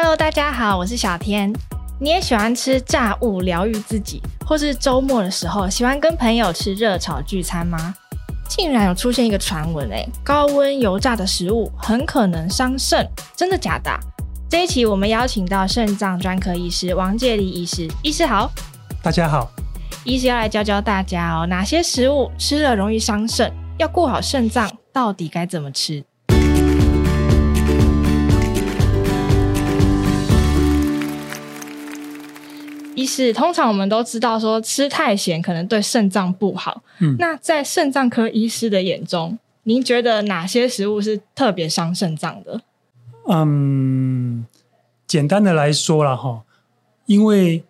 Hello，大家好，我是小天。你也喜欢吃炸物疗愈自己，或是周末的时候喜欢跟朋友吃热炒聚餐吗？竟然有出现一个传闻，诶，高温油炸的食物很可能伤肾，真的假的？这一期我们邀请到肾脏专科医师王介立医师，医师好，大家好，医师要来教教大家哦，哪些食物吃了容易伤肾，要顾好肾脏，到底该怎么吃？医师，通常我们都知道说吃太咸可能对肾脏不好。嗯，那在肾脏科医师的眼中，您觉得哪些食物是特别伤肾脏的？嗯，简单的来说了哈，因为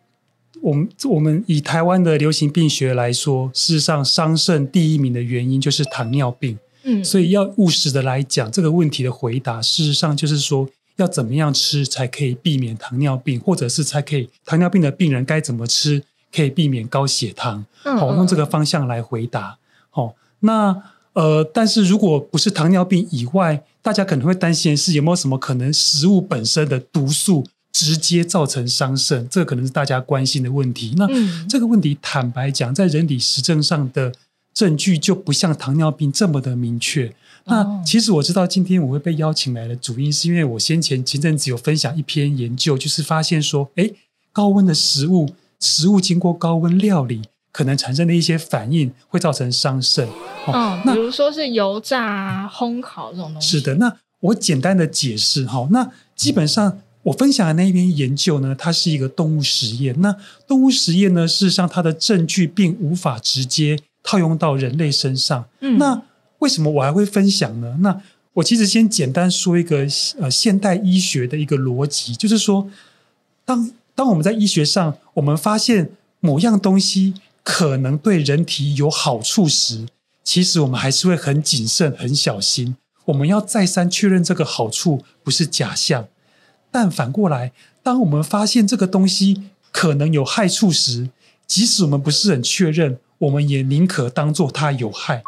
我们我们以台湾的流行病学来说，事实上伤肾第一名的原因就是糖尿病。嗯，所以要务实的来讲，这个问题的回答，事实上就是说。要怎么样吃才可以避免糖尿病，或者是才可以糖尿病的病人该怎么吃可以避免高血糖？好、嗯，用这个方向来回答。好，那呃，但是如果不是糖尿病以外，大家可能会担心是有没有什么可能食物本身的毒素直接造成伤肾？这个可能是大家关心的问题。那这个问题坦白讲，在人体实证上的证据就不像糖尿病这么的明确。那其实我知道今天我会被邀请来的主因，是因为我先前前阵子有分享一篇研究，就是发现说，诶，高温的食物，食物经过高温料理，可能产生的一些反应，会造成伤肾。哦，那比如说是油炸啊、烘烤这种东西。是的，那我简单的解释哈。那基本上我分享的那一篇研究呢，它是一个动物实验。那动物实验呢，事实上它的证据并无法直接套用到人类身上。嗯，那。为什么我还会分享呢？那我其实先简单说一个呃现代医学的一个逻辑，就是说，当当我们在医学上我们发现某样东西可能对人体有好处时，其实我们还是会很谨慎、很小心，我们要再三确认这个好处不是假象。但反过来，当我们发现这个东西可能有害处时，即使我们不是很确认，我们也宁可当做它有害。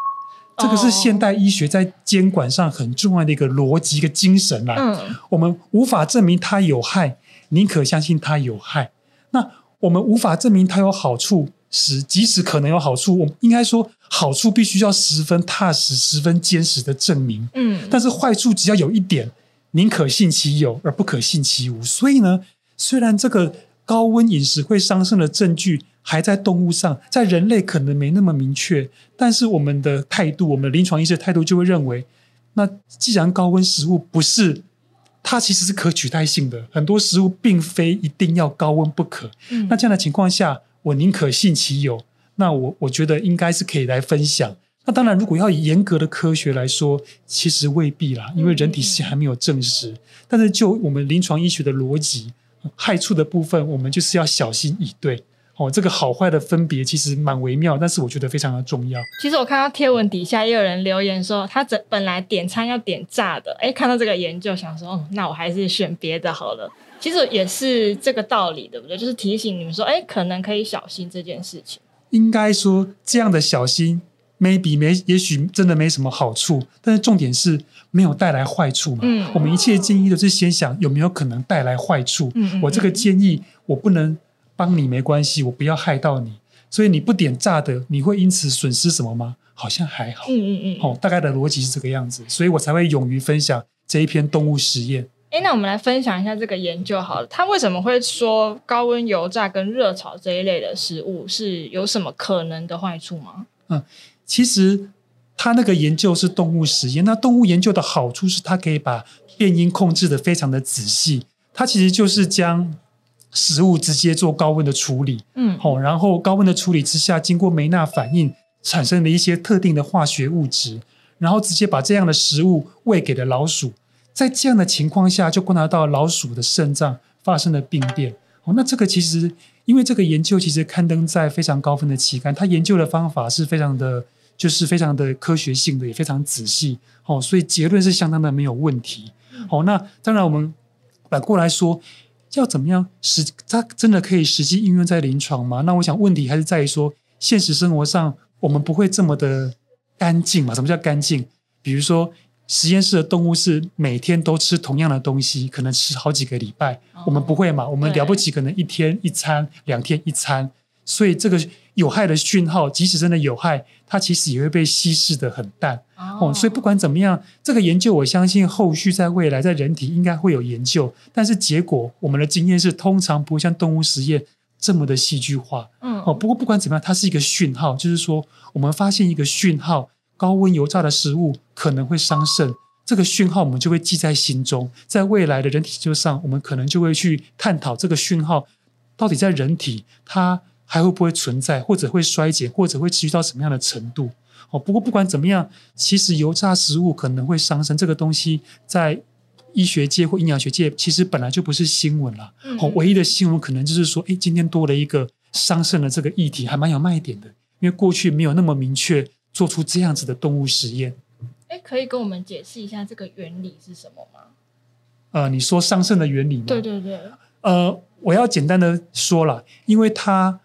这个是现代医学在监管上很重要的一个逻辑、一个精神啦。嗯，我们无法证明它有害，宁可相信它有害。那我们无法证明它有好处时，即使可能有好处，我们应该说好处必须要十分踏实、十分坚实的证明。嗯，但是坏处只要有一点，宁可信其有而不可信其无。所以呢，虽然这个高温饮食会伤肾的证据。还在动物上，在人类可能没那么明确，但是我们的态度，我们的临床医师的态度就会认为，那既然高温食物不是，它其实是可取代性的，很多食物并非一定要高温不可。嗯，那这样的情况下，我宁可信其有，那我我觉得应该是可以来分享。那当然，如果要以严格的科学来说，其实未必啦，因为人体是还没有证实。但是就我们临床医学的逻辑，害处的部分，我们就是要小心以对。哦，这个好坏的分别其实蛮微妙，但是我觉得非常的重要。其实我看到贴文底下也有人留言说，他本本来点餐要点炸的，哎，看到这个研究想说，哦，那我还是选别的好了。其实也是这个道理，对不对？就是提醒你们说，哎，可能可以小心这件事情。应该说，这样的小心，maybe 没，也许真的没什么好处，但是重点是没有带来坏处嘛。嗯，我们一切建议都是先想有没有可能带来坏处。嗯，我这个建议我不能。帮你没关系，我不要害到你，所以你不点炸的，你会因此损失什么吗？好像还好。嗯嗯嗯。哦，大概的逻辑是这个样子，所以我才会勇于分享这一篇动物实验。哎，那我们来分享一下这个研究好了，他为什么会说高温油炸跟热炒这一类的食物是有什么可能的坏处吗？嗯，其实他那个研究是动物实验，那动物研究的好处是它可以把变音控制的非常的仔细，它其实就是将。食物直接做高温的处理，嗯，好，然后高温的处理之下，经过梅纳反应产生了一些特定的化学物质，然后直接把这样的食物喂给了老鼠，在这样的情况下，就观察到老鼠的肾脏发生了病变。哦，那这个其实因为这个研究其实刊登在非常高分的期刊，它研究的方法是非常的，就是非常的科学性的，也非常仔细，哦，所以结论是相当的没有问题。哦，那当然我们反过来说。要怎么样实？它真的可以实际应用在临床吗？那我想问题还是在于说，现实生活上我们不会这么的干净嘛？什么叫干净？比如说实验室的动物是每天都吃同样的东西，可能吃好几个礼拜。哦、我们不会嘛？我们了不起，可能一天一餐，两天一餐。所以这个有害的讯号，即使真的有害，它其实也会被稀释的很淡。哦，哦，所以不管怎么样，这个研究我相信后续在未来在人体应该会有研究。但是结果，我们的经验是，通常不会像动物实验这么的戏剧化。嗯，哦，不过不管怎么样，它是一个讯号，就是说我们发现一个讯号。高温油炸的食物可能会伤肾，这个讯号我们就会记在心中，在未来的人体研究上，我们可能就会去探讨这个讯号到底在人体它还会不会存在，或者会衰减，或者会持续到什么样的程度。哦，不过不管怎么样，其实油炸食物可能会伤身这个东西，在医学界或营养学界其实本来就不是新闻了。哦，唯一的新闻可能就是说，诶，今天多了一个伤肾的这个议题，还蛮有卖点的，因为过去没有那么明确。做出这样子的动物实验，哎，可以跟我们解释一下这个原理是什么吗？呃，你说伤肾的原理吗？对对对。呃，我要简单的说了，因为它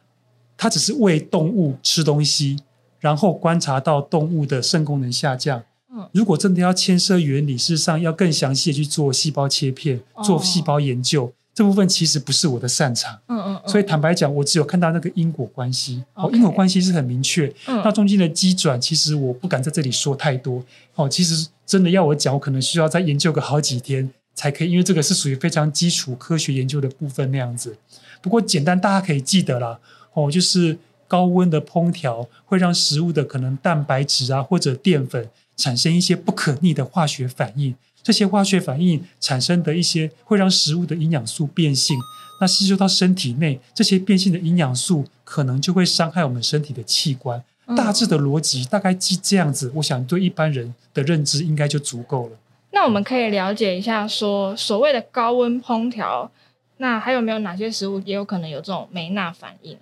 它只是喂动物吃东西，然后观察到动物的肾功能下降。嗯，如果真的要牵涉原理，事实上要更详细的去做细胞切片，做细胞研究。哦这部分其实不是我的擅长，嗯嗯，嗯，所以坦白讲，我只有看到那个因果关系，哦，因果关系是很明确，嗯，那中间的机转，其实我不敢在这里说太多，哦，其实真的要我讲，我可能需要再研究个好几天才可以，因为这个是属于非常基础科学研究的部分那样子。不过简单，大家可以记得啦，哦，就是高温的烹调会让食物的可能蛋白质啊或者淀粉产生一些不可逆的化学反应。这些化学反应产生的一些会让食物的营养素变性，那吸收到身体内，这些变性的营养素可能就会伤害我们身体的器官。嗯、大致的逻辑大概记这样子，我想对一般人的认知应该就足够了。那我们可以了解一下说，说所谓的高温烹调，那还有没有哪些食物也有可能有这种梅纳反应？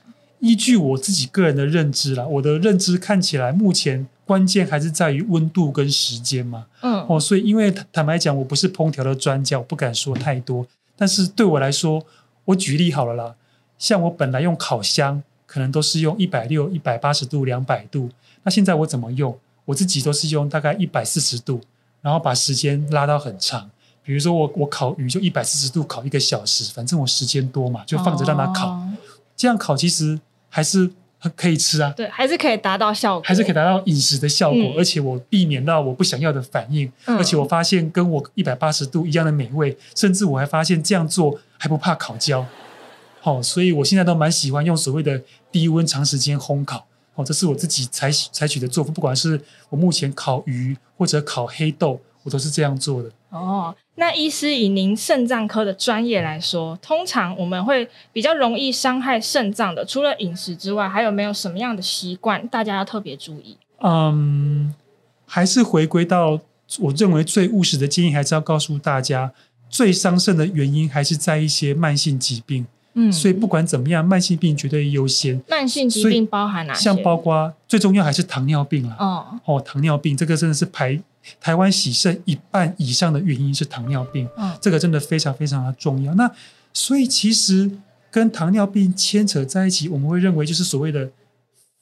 依据我自己个人的认知啦，我的认知看起来目前。关键还是在于温度跟时间嘛。嗯，哦，所以因为坦白讲，我不是烹调的专家，我不敢说太多。但是对我来说，我举例好了啦。像我本来用烤箱，可能都是用一百六、一百八十度、两百度。那现在我怎么用？我自己都是用大概一百四十度，然后把时间拉到很长。比如说我我烤鱼就一百四十度烤一个小时，反正我时间多嘛，就放着让它烤。哦。这样烤其实还是。可以吃啊，对，还是可以达到效果，还是可以达到饮食的效果，嗯，而且我避免到我不想要的反应，嗯，而且我发现跟我一百八十度一样的美味，甚至我还发现这样做还不怕烤焦，好，哦，所以我现在都蛮喜欢用所谓的低温长时间烘烤，哦，这是我自己采采取的做法，不管是我目前烤鱼或者烤黑豆，我都是这样做的。哦，那医师以您肾脏科的专业来说，通常我们会比较容易伤害肾脏的，除了饮食之外，还有没有什么样的习惯大家要特别注意？嗯，还是回归到我认为最务实的建议，还是要告诉大家，最伤肾的原因还是在一些慢性疾病。嗯，所以不管怎么样，慢性病绝对优先。慢性疾病包含哪些？像包括最重要还是糖尿病啦。哦哦，糖尿病这个真的是排。台湾洗肾一半以上的原因是糖尿病，嗯，这个真的非常非常的重要。那所以其实跟糖尿病牵扯在一起，我们会认为就是所谓的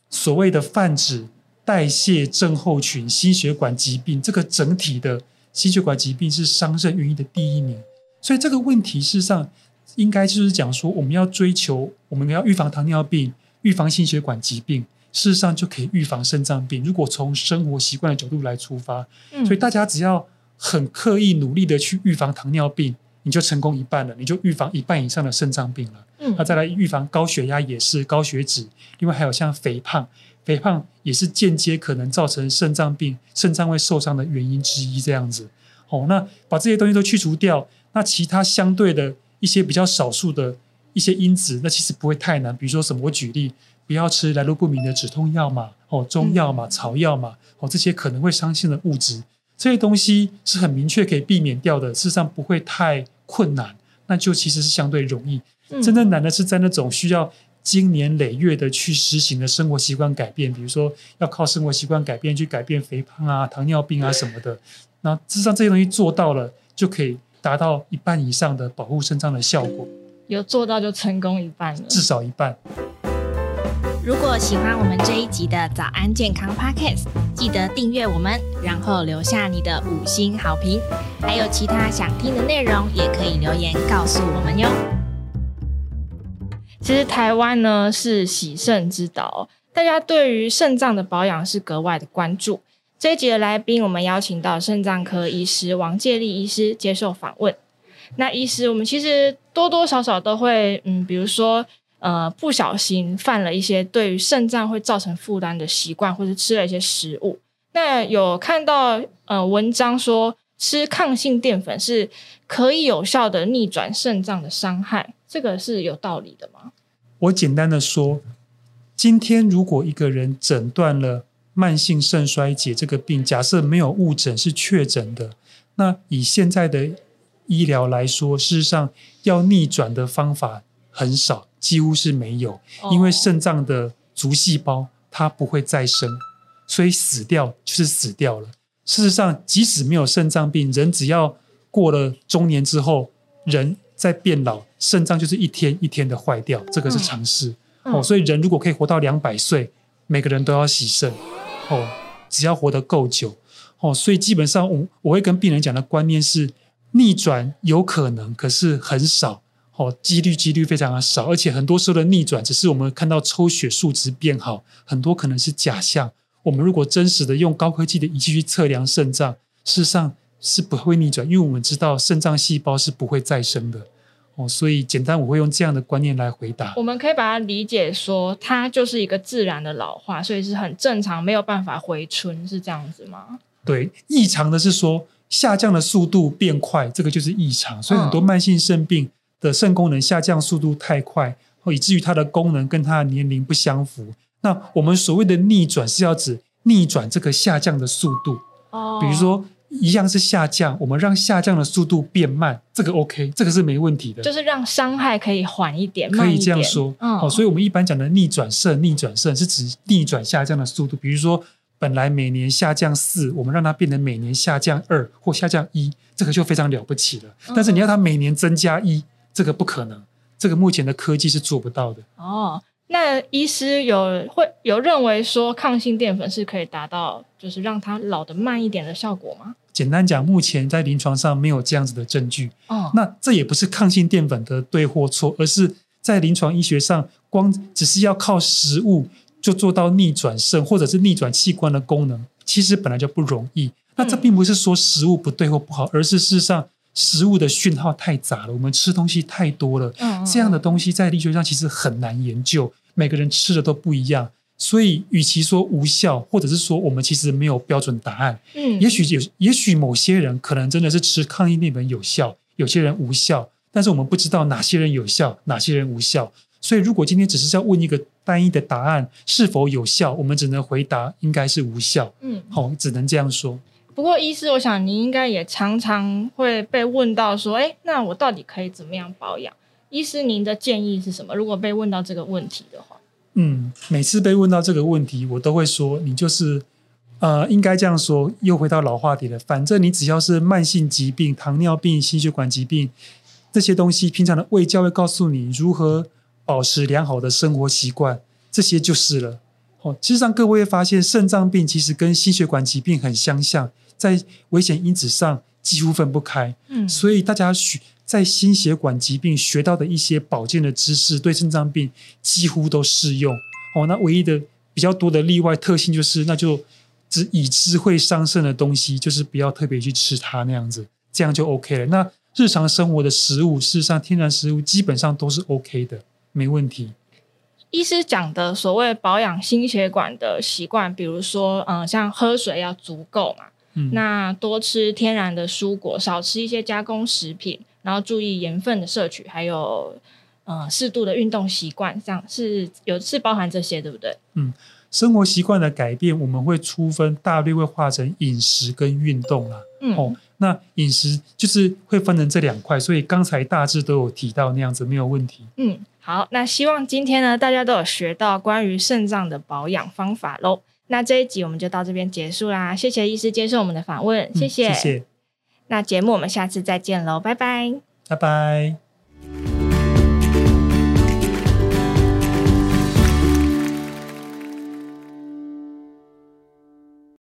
所谓的泛指代谢症候群、心血管疾病，这个整体的心血管疾病是伤肾原因的第一名。所以这个问题事实上应该就是讲说，我们要追求，我们要预防糖尿病、预防心血管疾病。事实上就可以预防肾脏病。如果从生活习惯的角度来出发，嗯，所以大家只要很刻意努力的去预防糖尿病，你就成功一半了，你就预防一半以上的肾脏病了。嗯，那再来预防高血压也是高血脂，另外还有像肥胖，肥胖也是间接可能造成肾脏病、肾脏会受伤的原因之一。这样子，哦，那把这些东西都去除掉，那其他相对的一些比较少数的一些因子，那其实不会太难。比如说什么？我举例。不要吃来路不明的止痛药嘛，哦，中药嘛，草药嘛，哦，这些可能会伤心的物质，这些东西是很明确可以避免掉的，事实上不会太困难，那就其实是相对容易。真正难的是在那种需要经年累月的去实行的生活习惯改变，比如说要靠生活习惯改变去改变肥胖啊、糖尿病啊什么的。那事实上这些东西做到了，就可以达到一半以上的保护肾脏的效果。有做到就成功一半了，至少一半。如果喜欢我们这一集的早安健康 Podcast，记得订阅我们，然后留下你的五星好评。还有其他想听的内容，也可以留言告诉我们哟。其实台湾呢是喜肾之岛，大家对于肾脏的保养是格外的关注。这一集的来宾，我们邀请到肾脏科医师王介立医师接受访问。那医师，我们其实多多少少都会，嗯，比如说。呃，不小心犯了一些对于肾脏会造成负担的习惯，或是吃了一些食物。那有看到呃文章说吃抗性淀粉是可以有效的逆转肾脏的伤害，这个是有道理的吗？我简单的说，今天如果一个人诊断了慢性肾衰竭这个病，假设没有误诊是确诊的，那以现在的医疗来说，事实上要逆转的方法很少。几乎是没有，因为肾脏的足细胞它不会再生，所以死掉就是死掉了。事实上，即使没有肾脏病，人只要过了中年之后，人在变老，肾脏就是一天一天的坏掉，这个是常识。嗯、哦，所以人如果可以活到两百岁，每个人都要洗肾。哦，只要活得够久。哦，所以基本上我我会跟病人讲的观念是，逆转有可能，可是很少。哦，几率几率非常的少，而且很多时候的逆转只是我们看到抽血数值变好，很多可能是假象。我们如果真实的用高科技的仪器去测量肾脏，事实上是不会逆转，因为我们知道肾脏细胞是不会再生的。哦，所以简单我会用这样的观念来回答。我们可以把它理解说，它就是一个自然的老化，所以是很正常，没有办法回春，是这样子吗？对，异常的是说下降的速度变快，这个就是异常。所以很多慢性肾病。嗯的肾功能下降速度太快，以至于它的功能跟它的年龄不相符。那我们所谓的逆转是要指逆转这个下降的速度。哦，比如说一样是下降，我们让下降的速度变慢，这个 OK，这个是没问题的。就是让伤害可以缓一点，可以这样说。嗯，好，所以我们一般讲的逆转胜，逆转胜是指逆转下降的速度。比如说本来每年下降四，我们让它变成每年下降二或下降一，这个就非常了不起了。但是你要它每年增加一。这个不可能，这个目前的科技是做不到的。哦，那医师有会有认为说抗性淀粉是可以达到就是让它老得慢一点的效果吗？简单讲，目前在临床上没有这样子的证据。哦，那这也不是抗性淀粉的对或错，而是在临床医学上，光只是要靠食物就做到逆转肾或者是逆转器官的功能，其实本来就不容易。那这并不是说食物不对或不好，而是事实上。食物的讯号太杂了，我们吃东西太多了，嗯、这样的东西在医学上其实很难研究，每个人吃的都不一样，所以与其说无效，或者是说我们其实没有标准答案，嗯，也许有，也许某些人可能真的是吃抗疫那本有效，有些人无效，但是我们不知道哪些人有效，哪些人无效，所以如果今天只是要问一个单一的答案是否有效，我们只能回答应该是无效，嗯，好，只能这样说。不过，医师，我想您应该也常常会被问到说：“哎，那我到底可以怎么样保养？”医师，您的建议是什么？如果被问到这个问题的话，嗯，每次被问到这个问题，我都会说：“你就是，呃，应该这样说。”又回到老话题了。反正你只要是慢性疾病、糖尿病、心血管疾病这些东西，平常的卫教会告诉你如何保持良好的生活习惯，这些就是了。哦，事实上，各位会发现，肾脏病其实跟心血管疾病很相像。在危险因子上几乎分不开，嗯，所以大家学在心血管疾病学到的一些保健的知识，对肾脏病几乎都适用。哦，那唯一的比较多的例外特性就是，那就只已知会伤肾的东西，就是不要特别去吃它那样子，这样就 OK 了。那日常生活的食物，事实上天然食物基本上都是 OK 的，没问题。医师讲的所谓保养心血管的习惯，比如说，嗯，像喝水要足够嘛。嗯、那多吃天然的蔬果，少吃一些加工食品，然后注意盐分的摄取，还有呃适度的运动习惯，这样是有是包含这些，对不对？嗯，生活习惯的改变，我们会粗分大略会化成饮食跟运动啦。嗯，哦，那饮食就是会分成这两块，所以刚才大致都有提到那样子，没有问题。嗯，好，那希望今天呢，大家都有学到关于肾脏的保养方法喽。那这一集我们就到这边结束啦，谢谢医师接受我们的访问，谢谢。嗯，谢谢。那节目我们下次再见喽，拜拜，拜拜。